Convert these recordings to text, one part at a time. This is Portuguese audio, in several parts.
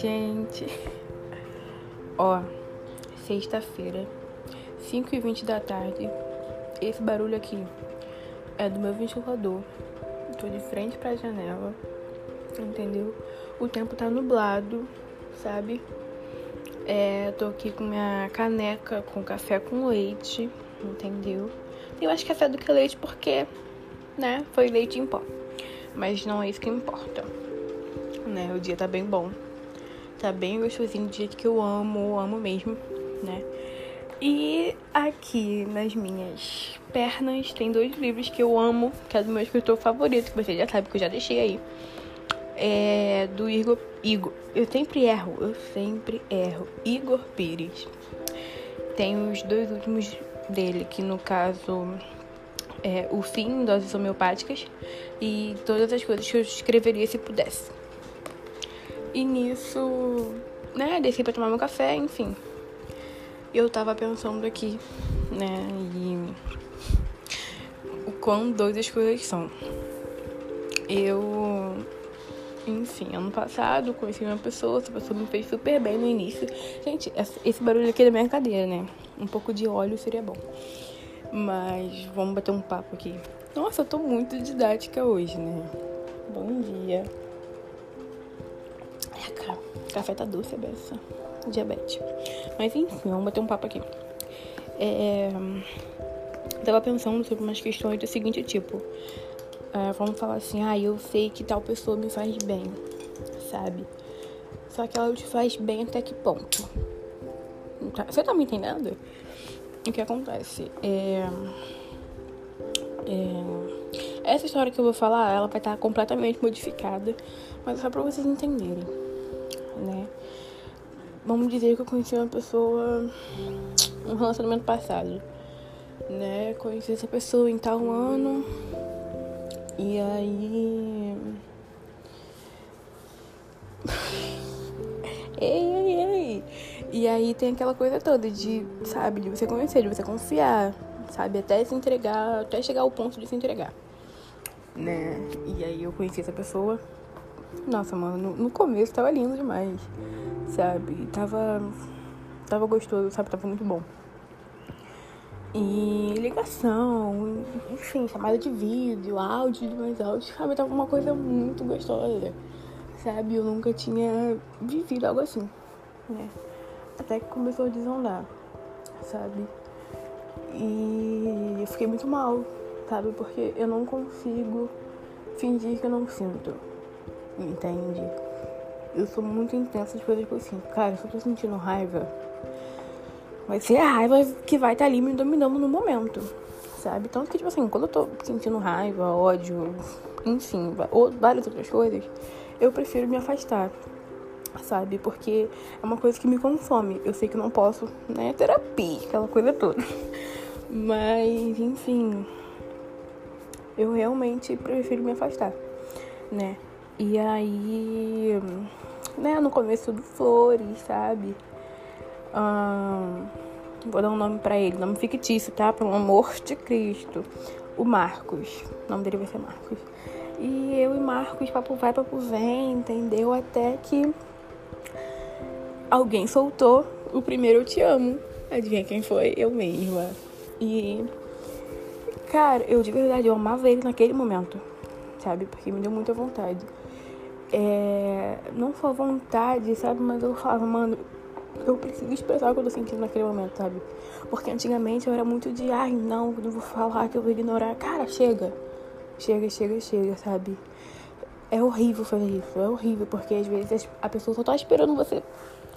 gente. Ó, sexta-feira, 5 e 20 da tarde. Esse barulho aqui é do meu ventilador. Tô de frente pra janela, entendeu? O tempo tá nublado, sabe? É, tô aqui com minha caneca com café com leite, entendeu? Que é café do que leite porque, né, foi leite em pó. Mas não é isso que importa, né? O dia tá bem bom. Tá bem gostosinho, do jeito que eu amo, amo mesmo, né? E aqui nas minhas pernas tem dois livros que eu amo, que é do meu escritor favorito, que você já sabe que eu já deixei aí. É do Igor. Igor. Eu sempre erro, eu sempre erro. Igor Pires. Tem os dois últimos dele, que no caso é O Fim, Doses Homeopáticas, e todas as coisas que eu escreveria se pudesse. E nisso, né, desci pra tomar meu café, enfim. Eu tava pensando aqui, né, e o quão doidas as coisas são. Eu, enfim, ano passado conheci uma pessoa, essa pessoa me fez super bem no início. Gente, esse barulho aqui é da minha cadeira, né? Um pouco de óleo seria bom. Mas vamos bater um papo aqui. Nossa, eu tô muito didática hoje, né? Bom dia. Café tá doce, beça. Diabetes. Mas enfim, vamos bater um papo aqui. É, tava pensando sobre umas questões do seguinte tipo. É, vamos falar assim, ah, eu sei que tal pessoa me faz bem, sabe? Só que ela te faz bem até que ponto? Tá, você tá me entendendo? O que acontece? É, é, essa história que eu vou falar, ela vai estar completamente modificada, mas é só pra vocês entenderem né? Vamos dizer que eu conheci uma pessoa um relacionamento passado, né? Conheci essa pessoa em tal ano e aí ei, ei, ei. E aí tem aquela coisa toda de, sabe, de você conhecer, de você confiar, sabe, até se entregar, até chegar ao ponto de se entregar, né? E aí eu conheci essa pessoa nossa, mano, no, começo tava lindo demais, sabe? Tava. Tava gostoso, sabe? Tava muito bom. E ligação, enfim, chamada de vídeo, áudio mais áudio, sabe? Tava uma coisa muito gostosa, sabe? Eu nunca tinha vivido algo assim, né? Até que começou a desandar, sabe? E eu fiquei muito mal, sabe? Porque eu não consigo fingir que eu não sinto entende? Eu sou muito intensa as coisas eu sinto. Cara, se eu tô sentindo raiva, vai ser a raiva que vai estar tá ali me dominando no momento, sabe? Tanto que, tipo assim, quando eu tô sentindo raiva, ódio, enfim, ou várias outras coisas, eu prefiro me afastar, sabe? Porque é uma coisa que me consome. Eu sei que não posso, né? Terapia, aquela coisa toda. Mas, enfim, eu realmente prefiro me afastar, né? E aí, né, no começo do Flores, sabe? vou dar um nome para ele, nome fictício, tá? Pelo amor de Cristo. O Marcos. O nome dele vai ser Marcos. E eu e Marcos, papo vai, papo vem, entendeu? Até que alguém soltou o primeiro Eu Te Amo. Adivinha quem foi? Eu mesma. E, cara, eu de verdade, eu amava ele naquele momento, sabe? Porque me deu muita vontade é, não só vontade, sabe? Mas eu falava, mano, eu preciso expressar o que eu tô sentindo naquele momento, sabe? Porque antigamente eu era muito de, ai, não, não vou falar, que eu vou ignorar. Cara, chega. Chega, chega, chega, sabe? É horrível fazer isso, é horrível, porque às vezes a pessoa só tá esperando você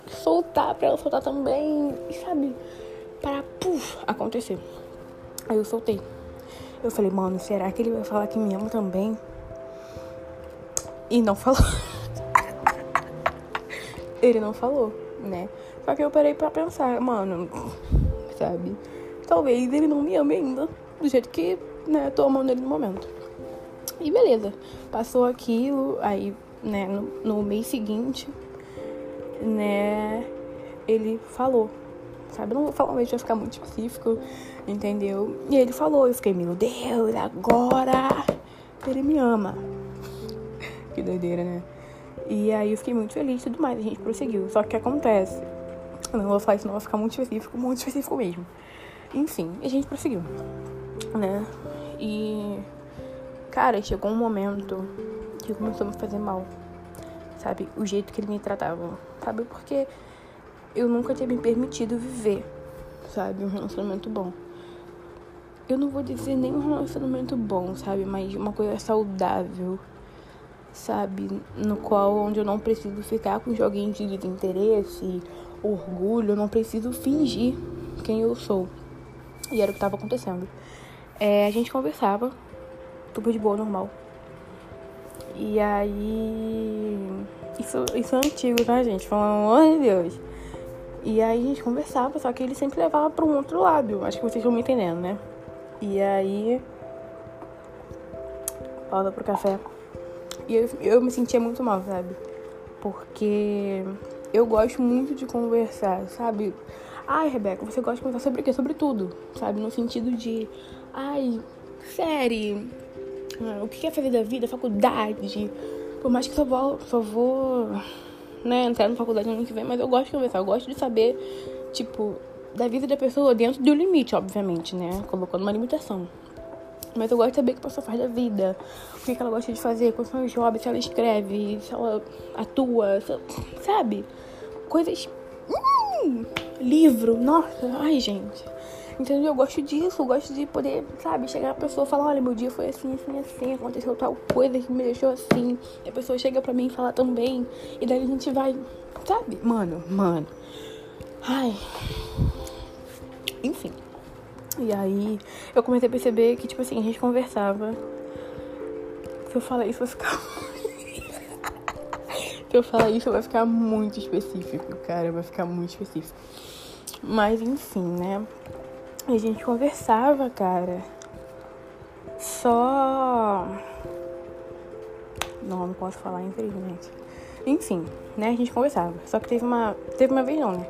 soltar pra ela soltar também, sabe? Para, puf, acontecer. Aí eu soltei. Eu falei, mano, será que ele vai falar que me ama também? E não falou. ele não falou, né? Só que eu parei pra pensar, mano, sabe? Talvez ele não me ame ainda, do jeito que, né, tô amando ele no momento. E beleza, passou aquilo, aí, né, no, no mês seguinte, né, ele falou, sabe? não vou falar, mas vai ficar muito específico, entendeu? E ele falou, eu fiquei, meu Deus, agora ele me ama. Que doideira, né? E aí eu fiquei muito feliz e tudo mais, a gente prosseguiu. Só que o que acontece? Eu não vou falar isso, não vai ficar muito específico, muito específico mesmo. Enfim, a gente prosseguiu, né? E, cara, chegou um momento que começou a me fazer mal, sabe? O jeito que ele me tratava, sabe? Porque eu nunca tinha me permitido viver, sabe? Um relacionamento bom. Eu não vou dizer nem um relacionamento bom, sabe? Mas uma coisa saudável, sabe? No qual onde eu não preciso ficar com joguinhos de desinteresse, orgulho, eu não preciso fingir quem eu sou. E era o que estava acontecendo. É, a gente conversava, tudo de boa, normal. E aí. Isso, isso é antigo, tá, gente? Pelo amor de Deus. E aí a gente conversava, só que ele sempre levava para um outro lado. Acho que vocês estão me entendendo, né? E aí. Pausa pro café. E eu, eu me sentia muito mal, sabe? Porque eu gosto muito de conversar, sabe? Ai, Rebeca, você gosta de conversar sobre o quê? Sobre tudo, sabe? No sentido de, ai, série, ah, o que quer fazer da vida, faculdade. Por mais que só vou, só vou né, entrar na faculdade no ano que vem, mas eu gosto de conversar, eu gosto de saber, tipo, da vida da pessoa dentro do limite, obviamente, né? Colocando uma limitação. Mas eu gosto de saber o que a pessoa faz da vida, o que ela gosta de fazer, quais são os hobbies, se ela escreve, se ela atua, sabe? Coisas. Hum, livro, nossa, ai gente. Entendeu? Eu gosto disso, eu gosto de poder, sabe, chegar a pessoa e falar, olha, meu dia foi assim, assim, assim, aconteceu tal coisa que me deixou assim. E a pessoa chega pra mim e fala também. E daí a gente vai, sabe? Mano, mano. Ai. Enfim. E aí eu comecei a perceber que, tipo assim, a gente conversava. Se eu falar isso, vai ficar. Se eu falar isso, vai ficar muito específico, cara. Vai ficar muito específico. Mas enfim, né? A gente conversava, cara. Só. Não, não posso falar, infelizmente. Enfim, né? A gente conversava. Só que teve uma. Teve uma vez não, né?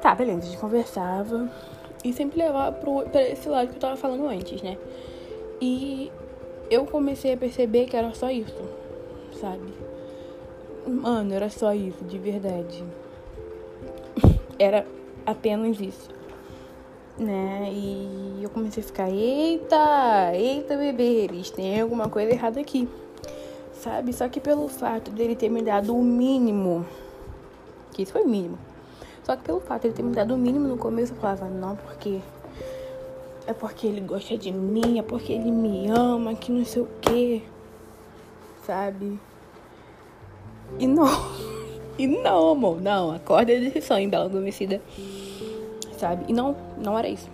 Tá, beleza, a gente conversava. E sempre levava pro, pra esse lado que eu tava falando antes, né? E eu comecei a perceber que era só isso, sabe? Mano, era só isso, de verdade. Era apenas isso. Né? E eu comecei a ficar, eita, eita bebê, eles têm alguma coisa errada aqui. Sabe? Só que pelo fato dele ter me dado o mínimo, que isso foi o mínimo só que pelo fato de ele ter me dado o mínimo no começo, eu falava, não, porque é porque ele gosta de mim, é porque ele me ama, que não sei o quê. Sabe? E não. E não, amor, não. Acorda de sonho, bela adormecida. Sabe? E não, não era isso.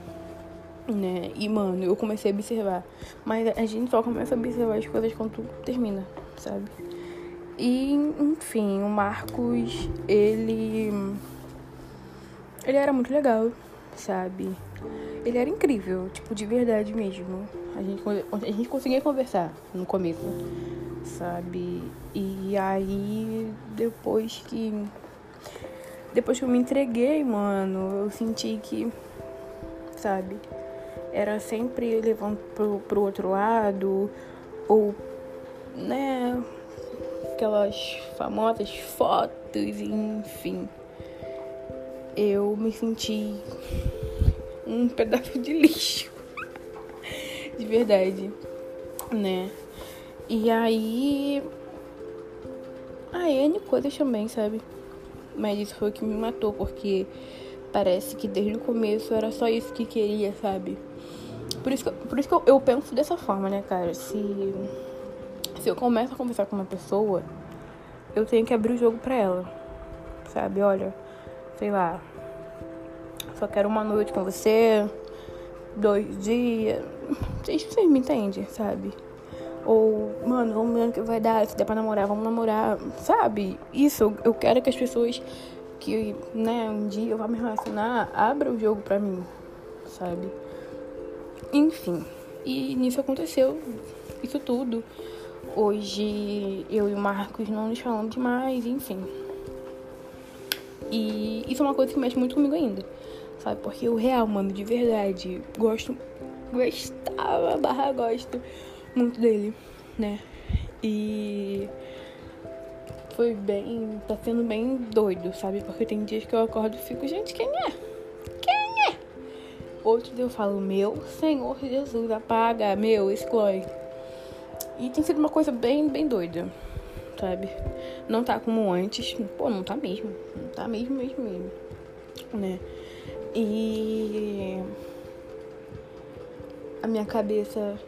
Né? E, mano, eu comecei a observar. Mas a gente só começa a observar as coisas quando termina, sabe? E, enfim, o Marcos, ele ele era muito legal, sabe? Ele era incrível, tipo, de verdade mesmo. A gente, a gente conseguia conversar no começo, sabe? E aí, depois que. Depois que eu me entreguei, mano, eu senti que, sabe? Era sempre levando pro, pro outro lado, ou, né? Aquelas famosas fotos, enfim eu me senti um pedaço de lixo. de verdade, né? E aí. A N coisas também, sabe? Mas isso foi o que me matou, porque parece que desde o começo era só isso que queria, sabe? Por isso que, por isso que eu, eu penso dessa forma, né, cara? Se, se eu começo a conversar com uma pessoa, eu tenho que abrir o jogo pra ela, sabe? Olha sei lá, só quero uma noite com você, dois dias. Vocês, vocês me entendem, sabe? Ou, mano, vamos ver o que vai dar, se der pra namorar, vamos namorar, sabe? Isso, eu quero que as pessoas que, né, um dia eu vá me relacionar, abram o jogo pra mim, sabe? Enfim, e nisso aconteceu, isso tudo. Hoje eu e o Marcos não nos falamos mais, enfim. E isso é uma coisa que mexe muito comigo ainda. Sabe? Porque o real, mano, de verdade, gosto. Gostava, barra gosto muito dele, né? E foi bem. tá sendo bem doido, sabe? Porque tem dias que eu acordo e fico, gente, quem é? Quem é? Outro dia eu falo, meu Senhor Jesus, apaga, meu, exclui. E tem sido uma coisa bem, bem doida, sabe? Não tá como antes. Pô, não tá mesmo. Não tá mesmo, mesmo, mesmo. Né? E a minha cabeça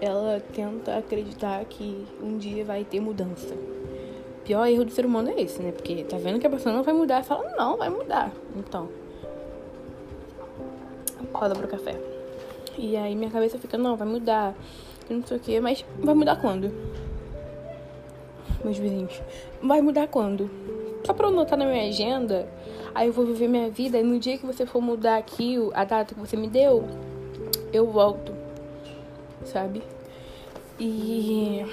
ela tenta acreditar que um dia vai ter mudança. Pior erro do ser humano é esse, né? Porque tá vendo que a pessoa não vai mudar, fala, não, vai mudar. Então, roda pro café. E aí minha cabeça fica, não, vai mudar, não sei o que, mas vai mudar quando? Meus vizinhos, vai mudar quando? Só pra eu anotar na minha agenda, aí eu vou viver minha vida, e no dia que você for mudar aqui a data que você me deu, eu volto, sabe? E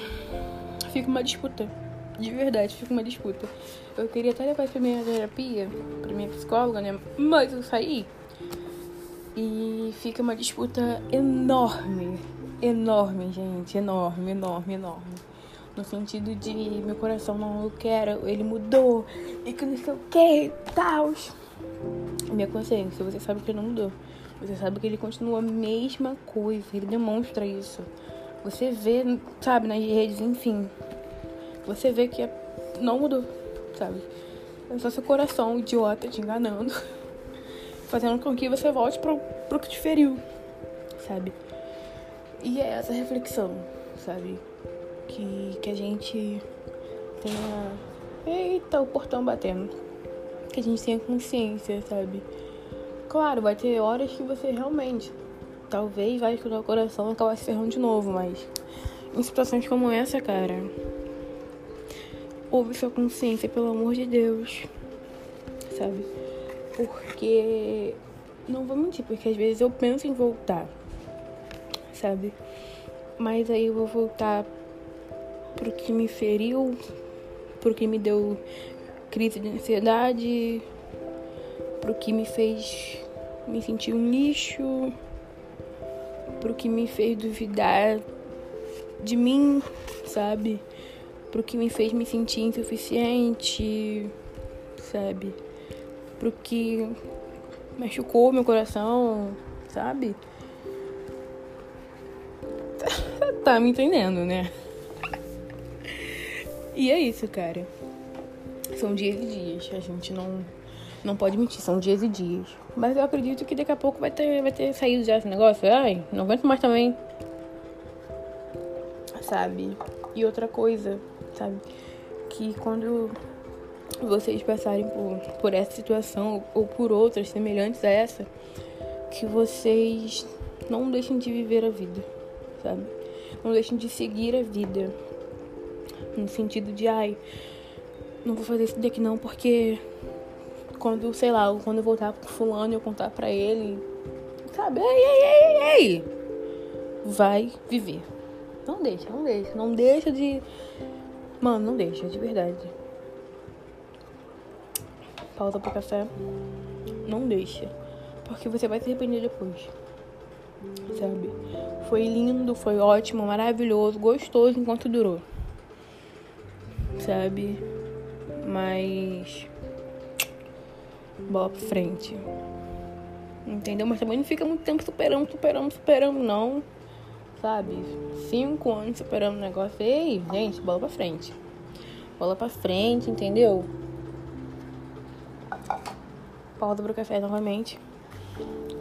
fica uma disputa. De verdade, fica uma disputa. Eu queria até levar pra minha terapia, pra minha psicóloga, né? Mas eu saí. E fica uma disputa enorme. Enorme, gente. Enorme, enorme, enorme. No sentido de meu coração não eu quero, ele mudou. E que não sei o que, tal. Minha consciência, você sabe que ele não mudou. Você sabe que ele continua a mesma coisa, ele demonstra isso. Você vê, sabe, nas redes, enfim. Você vê que é, não mudou, sabe? É só seu coração idiota te enganando, fazendo com que você volte pro, pro que te feriu, sabe? E é essa reflexão, sabe? Que, que a gente tenha. Eita, o portão batendo. Que a gente tenha consciência, sabe? Claro, vai ter horas que você realmente talvez vai escutar o coração e acabar se ferrando de novo, mas em situações como essa, cara, ouve sua consciência, pelo amor de Deus, sabe? Porque não vou mentir, porque às vezes eu penso em voltar, sabe? Mas aí eu vou voltar pro que me feriu, pro que me deu crise de ansiedade, pro que me fez me sentir um lixo, pro que me fez duvidar de mim, sabe? Pro que me fez me sentir insuficiente, sabe? Pro que machucou meu coração, sabe? tá me entendendo, né? E é isso, cara. São dias e dias. A gente não não pode mentir, são dias e dias. Mas eu acredito que daqui a pouco vai ter, vai ter saído já esse negócio. Ai, não aguento mais também. Sabe? E outra coisa, sabe? Que quando vocês passarem por, por essa situação ou por outras semelhantes a essa, que vocês não deixem de viver a vida, sabe? Não deixem de seguir a vida. No sentido de, ai, não vou fazer isso daqui não porque quando, sei lá, quando eu voltar com fulano eu contar pra ele, sabe? Ei, ei, ei, ei, vai viver. Não deixa, não deixa, não deixa de. Mano, não deixa, de verdade. Pausa pro café. Não deixa. Porque você vai se arrepender depois. Sabe? Foi lindo, foi ótimo, maravilhoso, gostoso enquanto durou. Sabe? Mas bola pra frente. Entendeu? Mas também não fica muito tempo superando, superando, superando, não. Sabe? Cinco anos superando o negócio. Ei, gente, bola pra frente. Bola pra frente, entendeu? Pausa pro café novamente.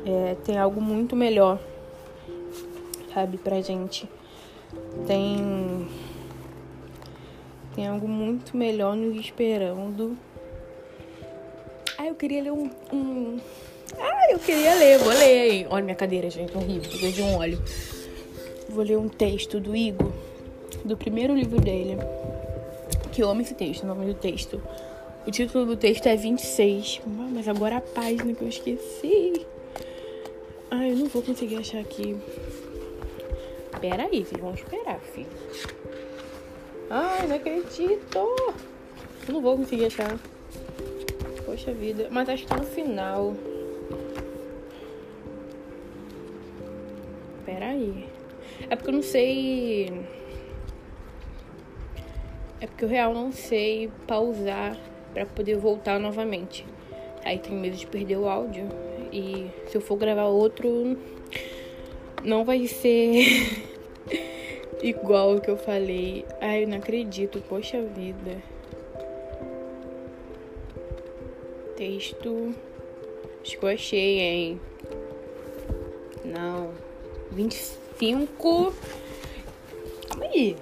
É, tem algo muito melhor, sabe, pra gente. Tem. Tem algo muito melhor nos esperando ah, eu queria ler um, um. Ah, eu queria ler, vou ler aí. Olha minha cadeira, gente, horrível, preciso de um óleo. Vou ler um texto do Igor, do primeiro livro dele. Que eu amo esse texto, o nome do texto. O título do texto é 26. Mas agora a página que eu esqueci. Ai, eu não vou conseguir achar aqui. Pera aí, vocês vão esperar, filho. Ai, não acredito. Eu não vou conseguir achar. Poxa vida. Mas acho que tá no final. Pera aí. É porque eu não sei. É porque eu real não sei pausar para poder voltar novamente. Aí tenho medo de perder o áudio. E se eu for gravar outro, não vai ser igual o que eu falei. Ai, eu não acredito, poxa vida. Texto. Acho que eu achei, hein? Não. 25. Calma aí.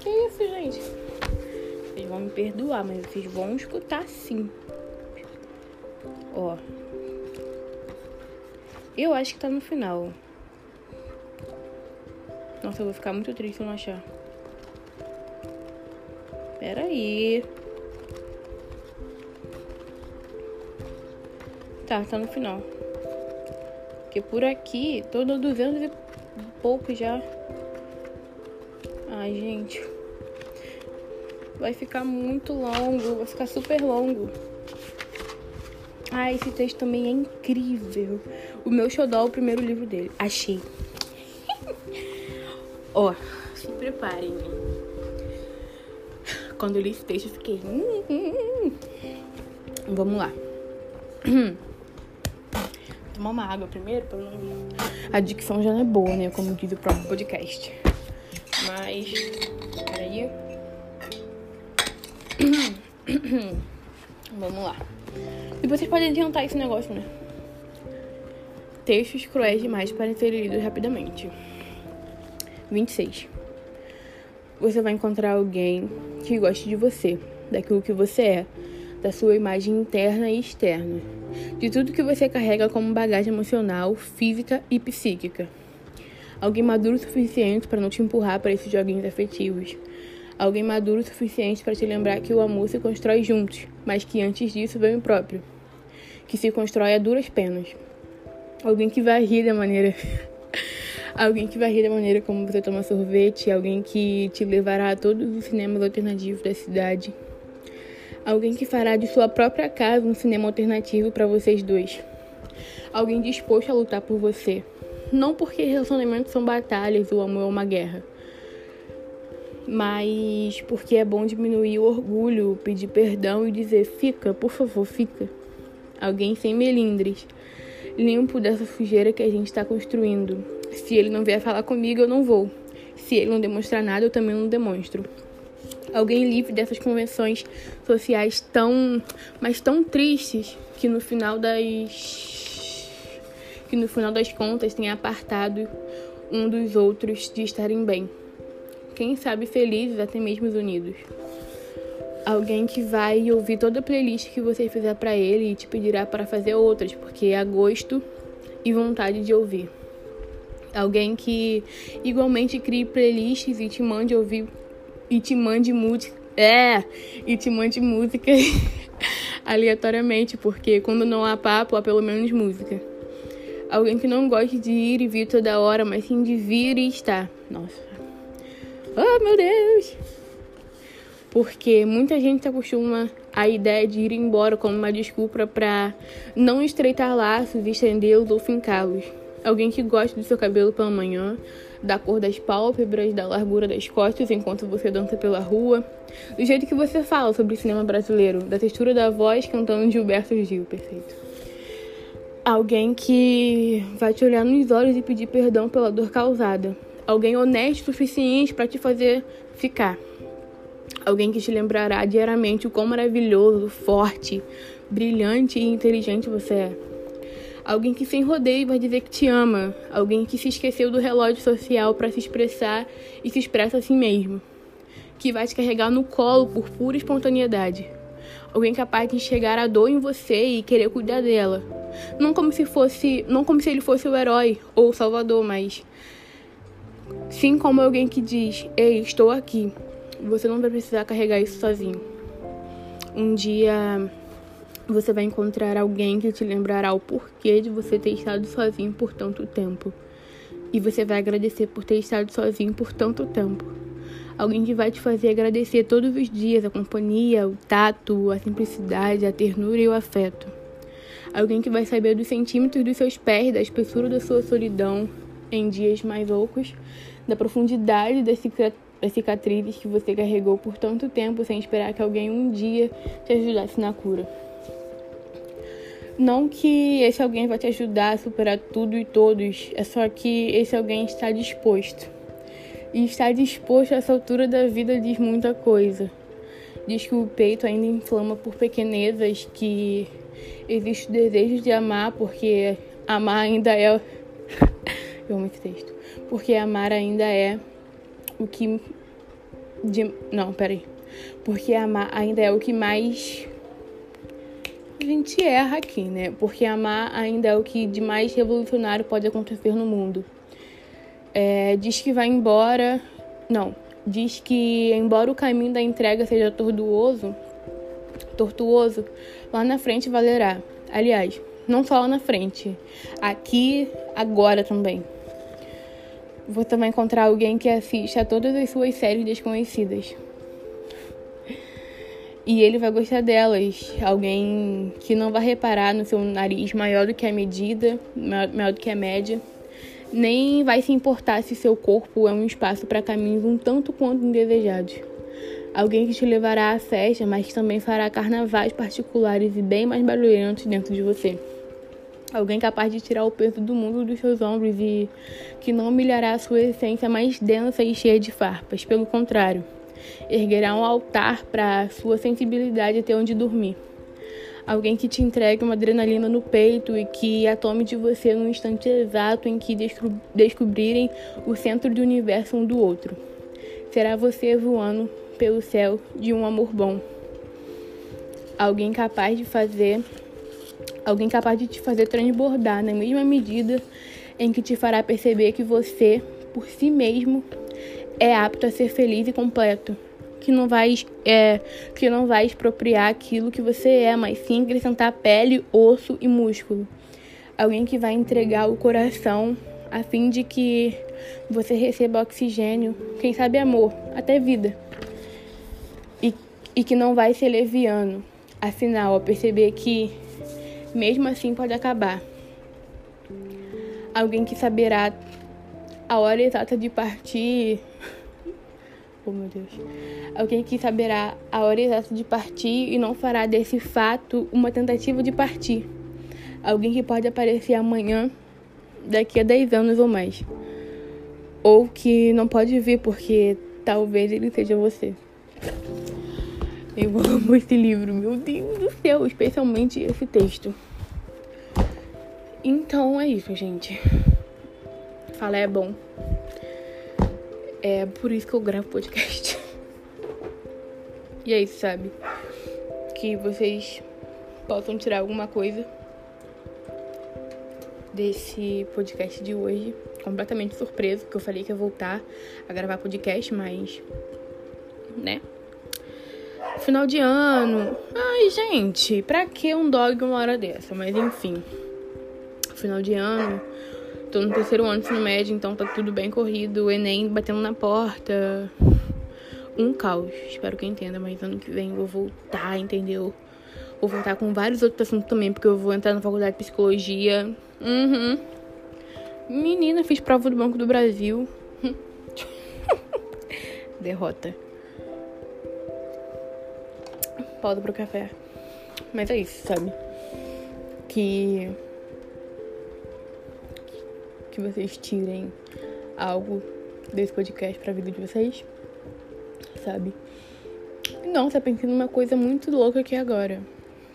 Que isso, gente? Vocês vão me perdoar, mas vocês vão escutar sim. Ó. Eu acho que tá no final. Nossa, eu vou ficar muito triste se eu não achar. Pera aí. Tá, tá no final. Porque por aqui, tô no 200 e pouco já. Ai, gente. Vai ficar muito longo, vai ficar super longo. Ah, esse texto também é incrível. O meu xodó, o primeiro livro dele. Achei. Ó, oh, se preparem. Quando eu li esse texto, eu fiquei. Hum, hum, hum. Vamos lá. Tomar uma água primeiro, pra não. A dicção já não é boa, né? Como diz o próprio podcast. Mas. Peraí. Vamos lá. E vocês podem adiantar esse negócio, né? Textos cruéis demais para serem lidos rapidamente. 26. Você vai encontrar alguém que goste de você, daquilo que você é, da sua imagem interna e externa, de tudo que você carrega como bagagem emocional, física e psíquica. Alguém maduro o suficiente para não te empurrar para esses joguinhos afetivos Alguém maduro o suficiente para te lembrar que o amor se constrói juntos, mas que antes disso vem o próprio, que se constrói a duras penas. Alguém que vai rir da maneira. alguém que vai rir da maneira como você toma sorvete, alguém que te levará a todos os cinemas alternativos da cidade. Alguém que fará de sua própria casa um cinema alternativo para vocês dois. Alguém disposto a lutar por você. Não porque relacionamentos são batalhas, o amor é uma guerra mas porque é bom diminuir o orgulho, pedir perdão e dizer: fica, por favor, fica. Alguém sem melindres, limpo dessa sujeira que a gente está construindo. Se ele não vier falar comigo, eu não vou. Se ele não demonstrar nada, eu também não demonstro. Alguém livre dessas convenções sociais tão, mas tão tristes que no final das que no final das contas tem apartado um dos outros de estarem bem quem sabe felizes, até mesmo unidos. Alguém que vai ouvir toda a playlist que você fizer para ele e te pedirá para fazer outras, porque é gosto e vontade de ouvir. Alguém que igualmente crie playlists e te mande ouvir e te mande música. É, e te mande música aleatoriamente, porque quando não há papo, há pelo menos música. Alguém que não goste de ir e vir toda hora, mas sim de vir e estar. Nossa, Oh, meu Deus! Porque muita gente acostuma a ideia de ir embora como uma desculpa para não estreitar laços, estendê-los ou fincá-los. Alguém que gosta do seu cabelo pela manhã, da cor das pálpebras, da largura das costas enquanto você dança pela rua, do jeito que você fala sobre o cinema brasileiro, da textura da voz cantando Gilberto Gil, perfeito. Alguém que vai te olhar nos olhos e pedir perdão pela dor causada, Alguém honesto o suficiente para te fazer ficar. Alguém que te lembrará diariamente o quão maravilhoso, forte, brilhante e inteligente você é. Alguém que sem rodeio vai dizer que te ama. Alguém que se esqueceu do relógio social para se expressar e se expressa assim mesmo. Que vai te carregar no colo por pura espontaneidade. Alguém capaz de enxergar a dor em você e querer cuidar dela. Não como se fosse, não como se ele fosse o herói ou o salvador, mas Sim, como alguém que diz: Ei, estou aqui. Você não vai precisar carregar isso sozinho. Um dia você vai encontrar alguém que te lembrará o porquê de você ter estado sozinho por tanto tempo. E você vai agradecer por ter estado sozinho por tanto tempo. Alguém que vai te fazer agradecer todos os dias a companhia, o tato, a simplicidade, a ternura e o afeto. Alguém que vai saber dos centímetros dos seus pés, da espessura da sua solidão, em dias mais loucos, da profundidade das cicatrizes que você carregou por tanto tempo sem esperar que alguém um dia te ajudasse na cura. Não que esse alguém vai te ajudar a superar tudo e todos, é só que esse alguém está disposto. E estar disposto a essa altura da vida diz muita coisa. Diz que o peito ainda inflama por pequenezas, que existe o desejo de amar, porque amar ainda é. Eu amo esse texto. Porque amar ainda é o que. De... Não, peraí. Porque amar ainda é o que mais a gente erra aqui, né? Porque amar ainda é o que de mais revolucionário pode acontecer no mundo. É, diz que vai embora. Não. Diz que, embora o caminho da entrega seja tortuoso, tortuoso, lá na frente valerá. Aliás, não só lá na frente, aqui, agora também. Você vai encontrar alguém que assiste a todas as suas séries desconhecidas e ele vai gostar delas. Alguém que não vai reparar no seu nariz maior do que a medida, maior do que a média, nem vai se importar se seu corpo é um espaço para caminhos um tanto quanto indesejados. Alguém que te levará à festa, mas que também fará carnavais particulares e bem mais barulhentos dentro de você. Alguém capaz de tirar o peso do mundo dos seus ombros e que não humilhará a sua essência mais densa e cheia de farpas. Pelo contrário, erguerá um altar para sua sensibilidade até onde dormir. Alguém que te entregue uma adrenalina no peito e que a tome de você no instante exato em que descobrirem o centro do universo um do outro. Será você voando pelo céu de um amor bom. Alguém capaz de fazer alguém capaz de te fazer transbordar na mesma medida em que te fará perceber que você, por si mesmo, é apto a ser feliz e completo, que não vai é, que não vai expropriar aquilo que você é, mas sim acrescentar pele, osso e músculo. Alguém que vai entregar o coração a fim de que você receba oxigênio, quem sabe amor, até vida. E, e que não vai ser leviano, afinal, ao perceber que mesmo assim pode acabar. Alguém que saberá a hora exata de partir. Oh meu Deus. Alguém que saberá a hora exata de partir e não fará desse fato uma tentativa de partir. Alguém que pode aparecer amanhã, daqui a 10 anos ou mais. Ou que não pode vir porque talvez ele seja você. Eu amo esse livro, meu Deus do céu, especialmente esse texto. Então é isso, gente falar é bom. É por isso que eu gravo podcast. e é isso, sabe? Que vocês possam tirar alguma coisa desse podcast de hoje. Completamente surpreso, porque eu falei que ia voltar a gravar podcast, mas. né? Final de ano. Ai, gente, pra que um dog uma hora dessa? Mas enfim. Final de ano Tô no terceiro ano ensino médio, então tá tudo bem corrido. O Enem batendo na porta. Um caos. Espero que entenda, mas ano que vem vou voltar, entendeu? Vou voltar com vários outros assuntos também, porque eu vou entrar na faculdade de psicologia. Uhum. Menina, fiz prova do Banco do Brasil. Derrota. Pausa pro café. Mas é isso, sabe? Que que vocês tirem algo desse podcast pra vida de vocês, sabe? Nossa, pensei numa coisa muito louca aqui agora,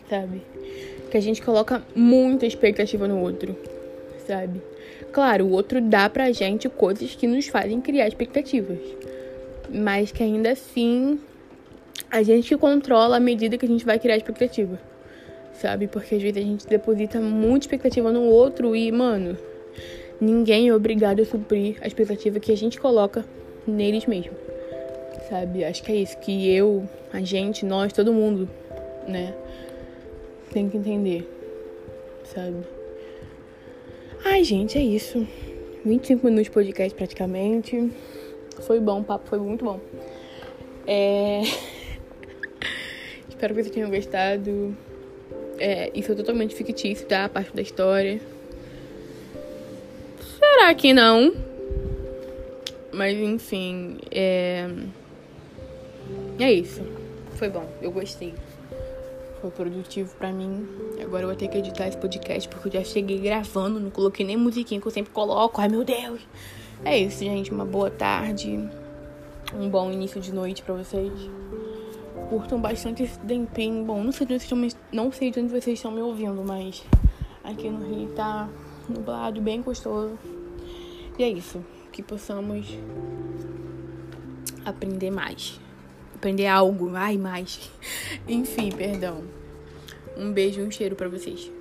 sabe? Que a gente coloca muita expectativa no outro, sabe? Claro, o outro dá pra gente coisas que nos fazem criar expectativas, mas que ainda assim a gente controla a medida que a gente vai criar expectativa, sabe? Porque às vezes a gente deposita muita expectativa no outro e, mano, ninguém é obrigado a suprir a expectativa que a gente coloca neles mesmos. Sabe? Acho que é isso que eu, a gente, nós, todo mundo, né, tem que entender. Sabe? Ai, gente, é isso. 25 minutos de podcast praticamente. Foi bom, o papo foi muito bom. É... Espero que vocês tenham gostado. É, isso é totalmente fictício, tá? A parte da história. Será que não? Mas enfim, é. É isso. Foi bom, eu gostei. Foi produtivo pra mim. Agora eu vou ter que editar esse podcast porque eu já cheguei gravando, não coloquei nem musiquinha que eu sempre coloco. Ai meu Deus! É isso, gente. Uma boa tarde. Um bom início de noite pra vocês. Curtam bastante esse tempinho. Bom, não sei de onde vocês estão, não sei de onde vocês estão me ouvindo, mas aqui no Rio tá nublado, bem gostoso. E é isso. Que possamos aprender mais. Aprender algo, ai, mais. Enfim, perdão. Um beijo e um cheiro para vocês.